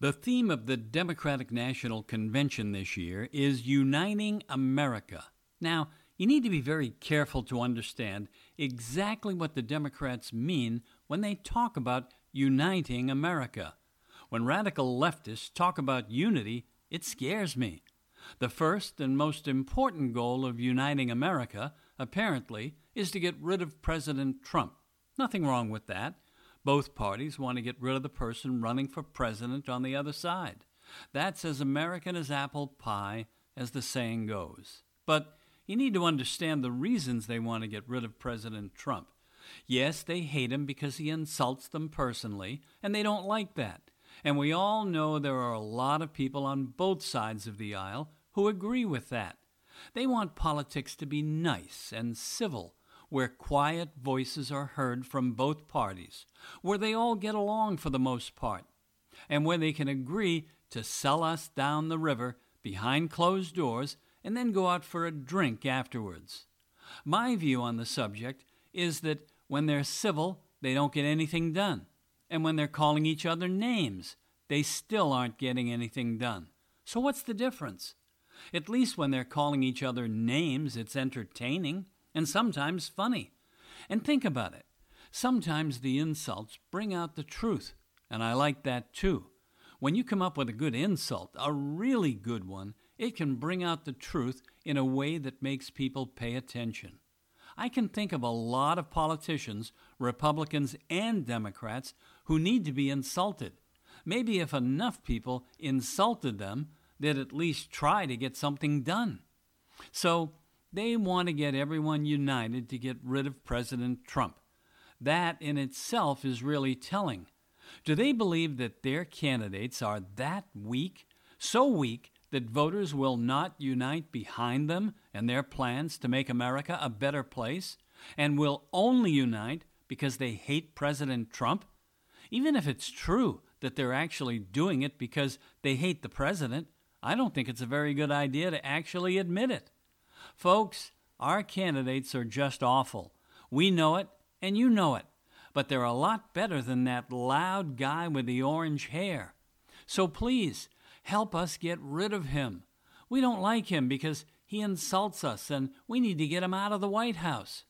The theme of the Democratic National Convention this year is Uniting America. Now, you need to be very careful to understand exactly what the Democrats mean when they talk about uniting America. When radical leftists talk about unity, it scares me. The first and most important goal of uniting America, apparently, is to get rid of President Trump. Nothing wrong with that. Both parties want to get rid of the person running for president on the other side. That's as American as apple pie, as the saying goes. But you need to understand the reasons they want to get rid of President Trump. Yes, they hate him because he insults them personally, and they don't like that. And we all know there are a lot of people on both sides of the aisle who agree with that. They want politics to be nice and civil where quiet voices are heard from both parties, where they all get along for the most part, and where they can agree to sell us down the river behind closed doors and then go out for a drink afterwards. My view on the subject is that when they're civil, they don't get anything done, and when they're calling each other names, they still aren't getting anything done. So what's the difference? At least when they're calling each other names, it's entertaining and sometimes funny. And think about it. Sometimes the insults bring out the truth, and I like that too. When you come up with a good insult, a really good one, it can bring out the truth in a way that makes people pay attention. I can think of a lot of politicians, Republicans and Democrats, who need to be insulted. Maybe if enough people insulted them, they'd at least try to get something done. So they want to get everyone united to get rid of President Trump. That in itself is really telling. Do they believe that their candidates are that weak? So weak that voters will not unite behind them and their plans to make America a better place, and will only unite because they hate President Trump? Even if it's true that they're actually doing it because they hate the president, I don't think it's a very good idea to actually admit it. Folks, our candidates are just awful. We know it, and you know it. But they're a lot better than that loud guy with the orange hair. So please, help us get rid of him. We don't like him because he insults us, and we need to get him out of the White House.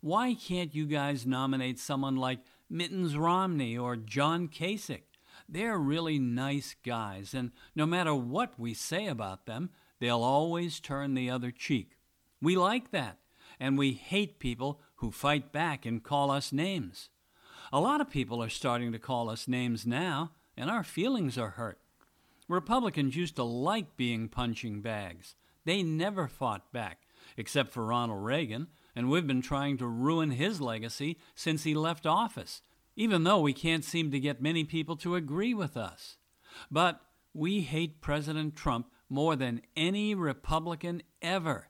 Why can't you guys nominate someone like Mittens Romney or John Kasich? They're really nice guys, and no matter what we say about them, they'll always turn the other cheek. We like that, and we hate people who fight back and call us names. A lot of people are starting to call us names now, and our feelings are hurt. Republicans used to like being punching bags. They never fought back, except for Ronald Reagan, and we've been trying to ruin his legacy since he left office, even though we can't seem to get many people to agree with us. But we hate President Trump more than any Republican ever.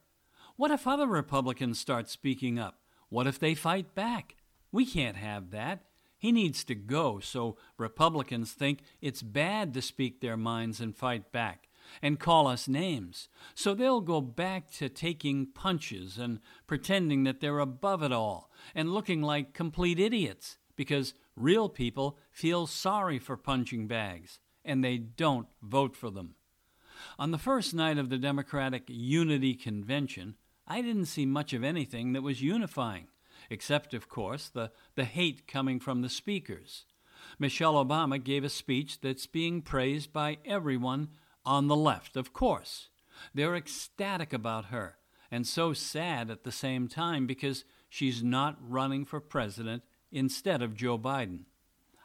What if other Republicans start speaking up? What if they fight back? We can't have that. He needs to go so Republicans think it's bad to speak their minds and fight back and call us names. So they'll go back to taking punches and pretending that they're above it all and looking like complete idiots because real people feel sorry for punching bags and they don't vote for them. On the first night of the Democratic Unity Convention, I didn't see much of anything that was unifying, except, of course, the, the hate coming from the speakers. Michelle Obama gave a speech that's being praised by everyone on the left, of course. They're ecstatic about her, and so sad at the same time because she's not running for president instead of Joe Biden.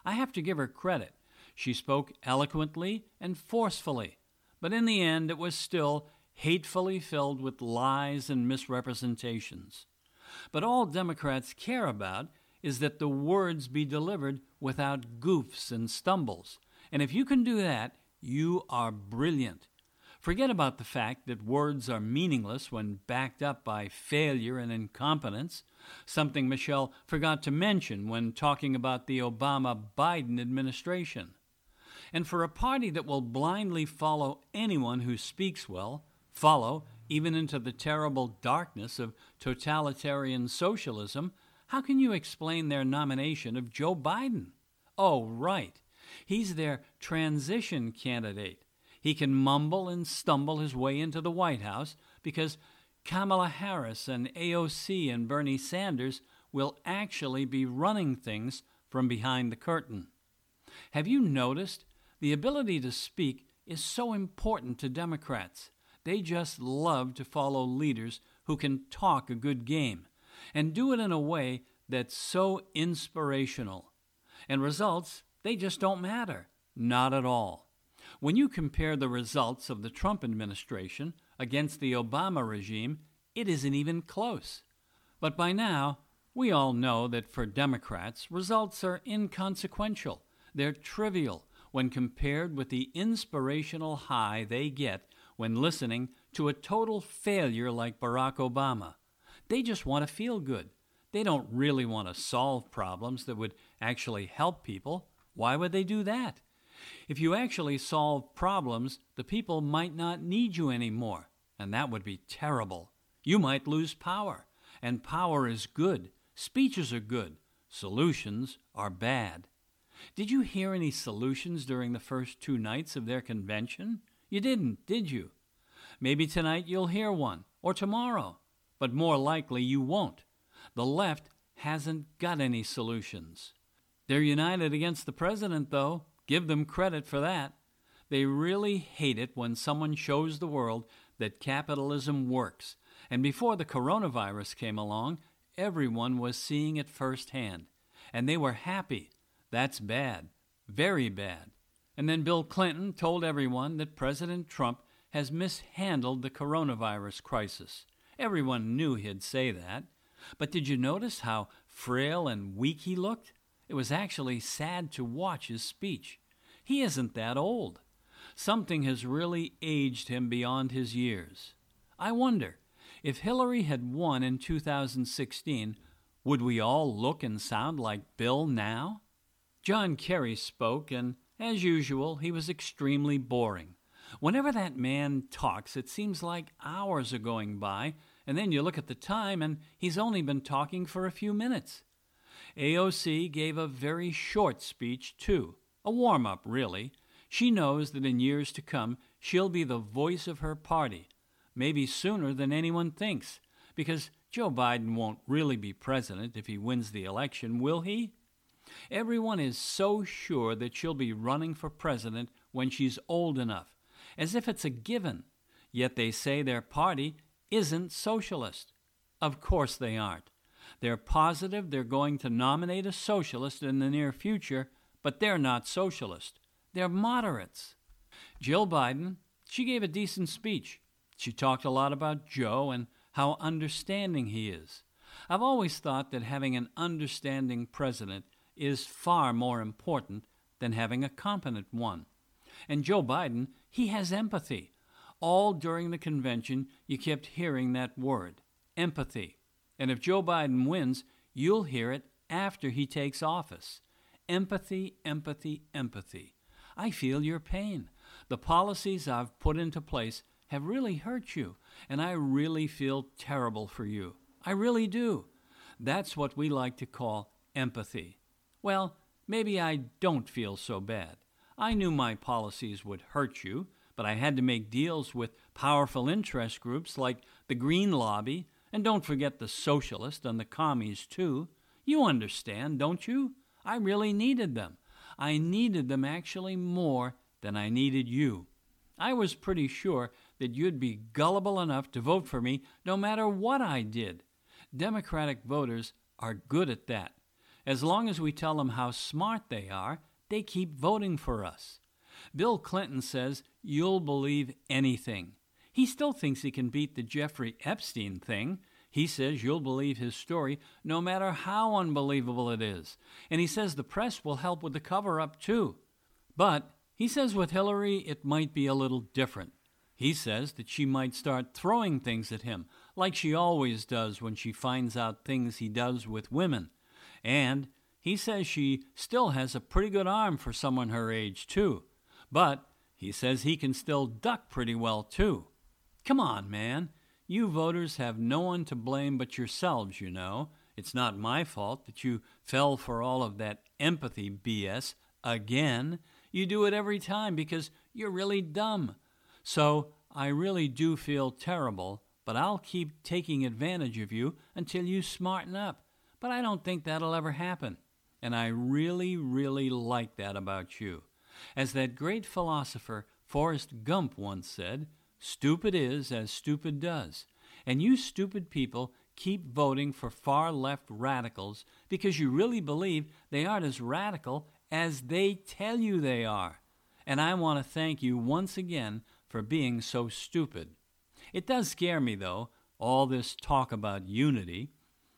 I have to give her credit. She spoke eloquently and forcefully, but in the end, it was still hatefully filled with lies and misrepresentations. But all Democrats care about is that the words be delivered without goofs and stumbles. And if you can do that, you are brilliant. Forget about the fact that words are meaningless when backed up by failure and incompetence, something Michelle forgot to mention when talking about the Obama Biden administration. And for a party that will blindly follow anyone who speaks well, follow even into the terrible darkness of totalitarian socialism, how can you explain their nomination of Joe Biden? Oh, right. He's their transition candidate. He can mumble and stumble his way into the White House because Kamala Harris and AOC and Bernie Sanders will actually be running things from behind the curtain. Have you noticed the ability to speak is so important to Democrats? They just love to follow leaders who can talk a good game and do it in a way that's so inspirational. And results, they just don't matter. Not at all. When you compare the results of the Trump administration against the Obama regime, it isn't even close. But by now, we all know that for Democrats, results are inconsequential. They're trivial when compared with the inspirational high they get when listening to a total failure like Barack Obama. They just want to feel good. They don't really want to solve problems that would actually help people. Why would they do that? If you actually solve problems, the people might not need you anymore, and that would be terrible. You might lose power, and power is good. Speeches are good. Solutions are bad. Did you hear any solutions during the first two nights of their convention? You didn't, did you? Maybe tonight you'll hear one, or tomorrow, but more likely you won't. The left hasn't got any solutions. They're united against the president, though. Give them credit for that. They really hate it when someone shows the world that capitalism works. And before the coronavirus came along, everyone was seeing it firsthand. And they were happy. That's bad. Very bad. And then Bill Clinton told everyone that President Trump has mishandled the coronavirus crisis. Everyone knew he'd say that. But did you notice how frail and weak he looked? It was actually sad to watch his speech. He isn't that old. Something has really aged him beyond his years. I wonder, if Hillary had won in 2016, would we all look and sound like Bill now? John Kerry spoke, and as usual, he was extremely boring. Whenever that man talks, it seems like hours are going by, and then you look at the time and he's only been talking for a few minutes. AOC gave a very short speech, too, a warm up, really. She knows that in years to come she'll be the voice of her party, maybe sooner than anyone thinks, because Joe Biden won't really be president if he wins the election, will he? Everyone is so sure that she'll be running for president when she's old enough as if it's a given. Yet they say their party isn't socialist. Of course they aren't. They're positive they're going to nominate a socialist in the near future, but they're not socialist. They're moderates. Jill Biden, she gave a decent speech. She talked a lot about Joe and how understanding he is. I've always thought that having an understanding president is far more important than having a competent one. And Joe Biden, he has empathy. All during the convention, you kept hearing that word empathy. And if Joe Biden wins, you'll hear it after he takes office. Empathy, empathy, empathy. I feel your pain. The policies I've put into place have really hurt you, and I really feel terrible for you. I really do. That's what we like to call empathy. Well, maybe I don't feel so bad. I knew my policies would hurt you, but I had to make deals with powerful interest groups like the Green Lobby, and don't forget the Socialists and the Commies, too. You understand, don't you? I really needed them. I needed them actually more than I needed you. I was pretty sure that you'd be gullible enough to vote for me no matter what I did. Democratic voters are good at that. As long as we tell them how smart they are, they keep voting for us. Bill Clinton says you'll believe anything. He still thinks he can beat the Jeffrey Epstein thing. He says you'll believe his story no matter how unbelievable it is. And he says the press will help with the cover up too. But he says with Hillary it might be a little different. He says that she might start throwing things at him, like she always does when she finds out things he does with women. And he says she still has a pretty good arm for someone her age, too. But he says he can still duck pretty well, too. Come on, man. You voters have no one to blame but yourselves, you know. It's not my fault that you fell for all of that empathy BS again. You do it every time because you're really dumb. So I really do feel terrible, but I'll keep taking advantage of you until you smarten up. But I don't think that'll ever happen. And I really, really like that about you. As that great philosopher Forrest Gump once said, stupid is as stupid does. And you stupid people keep voting for far left radicals because you really believe they aren't as radical as they tell you they are. And I want to thank you once again for being so stupid. It does scare me, though, all this talk about unity.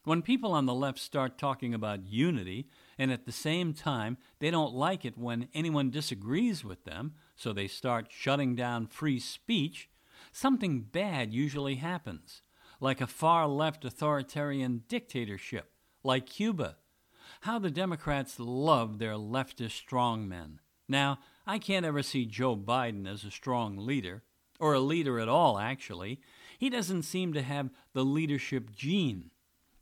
When people on the left start talking about unity, and at the same time they don't like it when anyone disagrees with them, so they start shutting down free speech, something bad usually happens like a far left authoritarian dictatorship, like Cuba. How the Democrats love their leftist strongmen. Now, I can't ever see Joe Biden as a strong leader, or a leader at all, actually. He doesn't seem to have the leadership gene.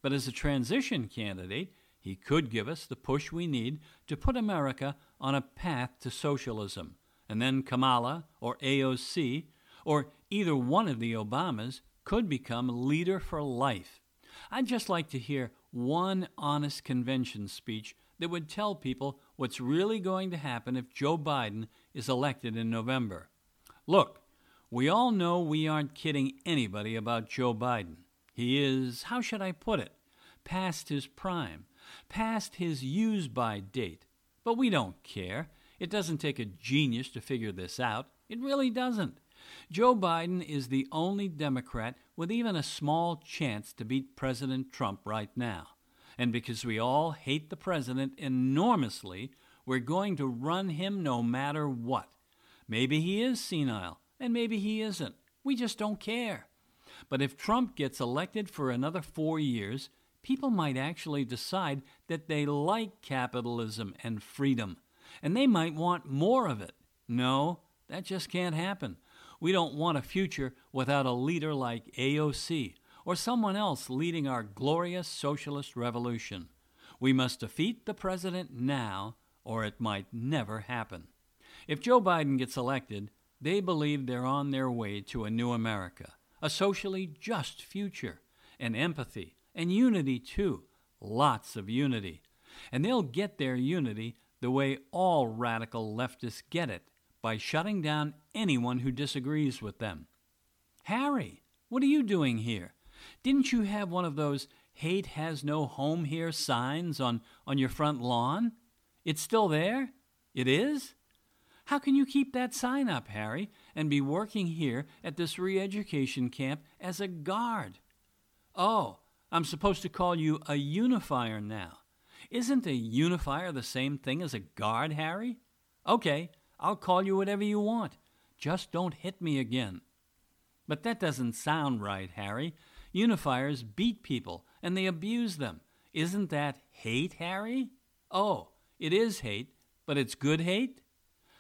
But as a transition candidate, he could give us the push we need to put America on a path to socialism. And then Kamala or AOC or either one of the Obamas could become leader for life. I'd just like to hear one honest convention speech that would tell people what's really going to happen if Joe Biden is elected in November. Look, we all know we aren't kidding anybody about Joe Biden. He is, how should I put it, past his prime, past his use by date. But we don't care. It doesn't take a genius to figure this out. It really doesn't. Joe Biden is the only Democrat with even a small chance to beat President Trump right now. And because we all hate the president enormously, we're going to run him no matter what. Maybe he is senile, and maybe he isn't. We just don't care. But if Trump gets elected for another four years, people might actually decide that they like capitalism and freedom, and they might want more of it. No, that just can't happen. We don't want a future without a leader like AOC or someone else leading our glorious socialist revolution. We must defeat the president now, or it might never happen. If Joe Biden gets elected, they believe they're on their way to a new America, a socially just future, and empathy, and unity too. Lots of unity. And they'll get their unity the way all radical leftists get it by shutting down anyone who disagrees with them. Harry, what are you doing here? Didn't you have one of those hate has no home here signs on, on your front lawn? It's still there? It is? How can you keep that sign up, Harry, and be working here at this re education camp as a guard? Oh, I'm supposed to call you a unifier now. Isn't a unifier the same thing as a guard, Harry? Okay, I'll call you whatever you want. Just don't hit me again. But that doesn't sound right, Harry. Unifiers beat people and they abuse them. Isn't that hate, Harry? Oh, it is hate, but it's good hate?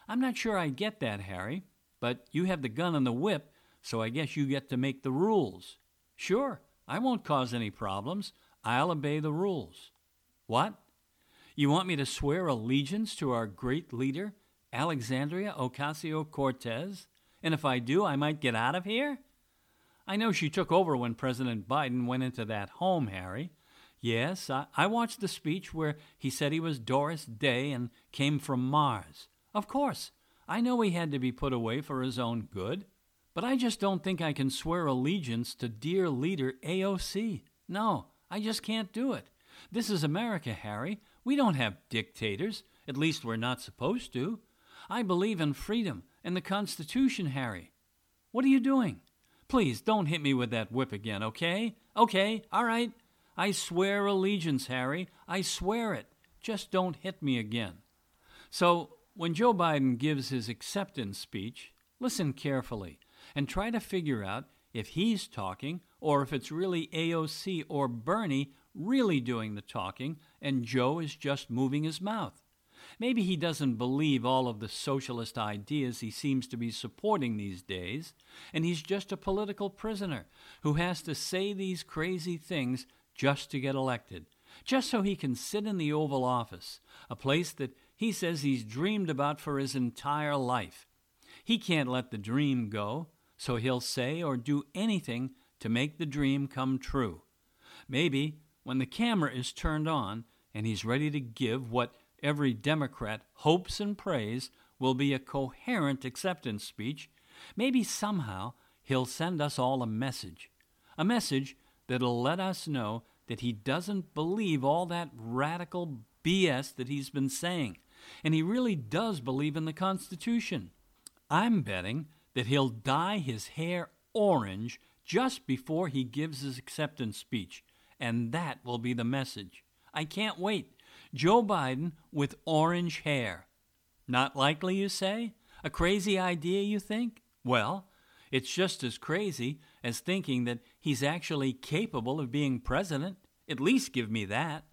I'm not sure I get that, Harry, but you have the gun and the whip, so I guess you get to make the rules. Sure, I won't cause any problems. I'll obey the rules. What? You want me to swear allegiance to our great leader Alexandria Ocasio Cortez? And if I do, I might get out of here? I know she took over when President Biden went into that home, Harry. Yes, I, I watched the speech where he said he was Doris Day and came from Mars. Of course, I know he had to be put away for his own good. But I just don't think I can swear allegiance to dear leader AOC. No, I just can't do it. This is America, Harry. We don't have dictators. At least we're not supposed to. I believe in freedom and the Constitution, Harry. What are you doing? Please don't hit me with that whip again, okay? Okay, all right. I swear allegiance, Harry. I swear it. Just don't hit me again. So, when Joe Biden gives his acceptance speech, listen carefully and try to figure out if he's talking or if it's really AOC or Bernie really doing the talking and Joe is just moving his mouth. Maybe he doesn't believe all of the socialist ideas he seems to be supporting these days, and he's just a political prisoner who has to say these crazy things just to get elected, just so he can sit in the Oval Office, a place that he says he's dreamed about for his entire life. He can't let the dream go, so he'll say or do anything to make the dream come true. Maybe when the camera is turned on and he's ready to give what every Democrat hopes and prays will be a coherent acceptance speech, maybe somehow he'll send us all a message. A message that'll let us know that he doesn't believe all that radical BS that he's been saying, and he really does believe in the Constitution. I'm betting that he'll dye his hair orange just before he gives his acceptance speech, and that will be the message. I can't wait. Joe Biden with orange hair. Not likely, you say? A crazy idea, you think? Well, it's just as crazy as thinking that he's actually capable of being president. At least give me that.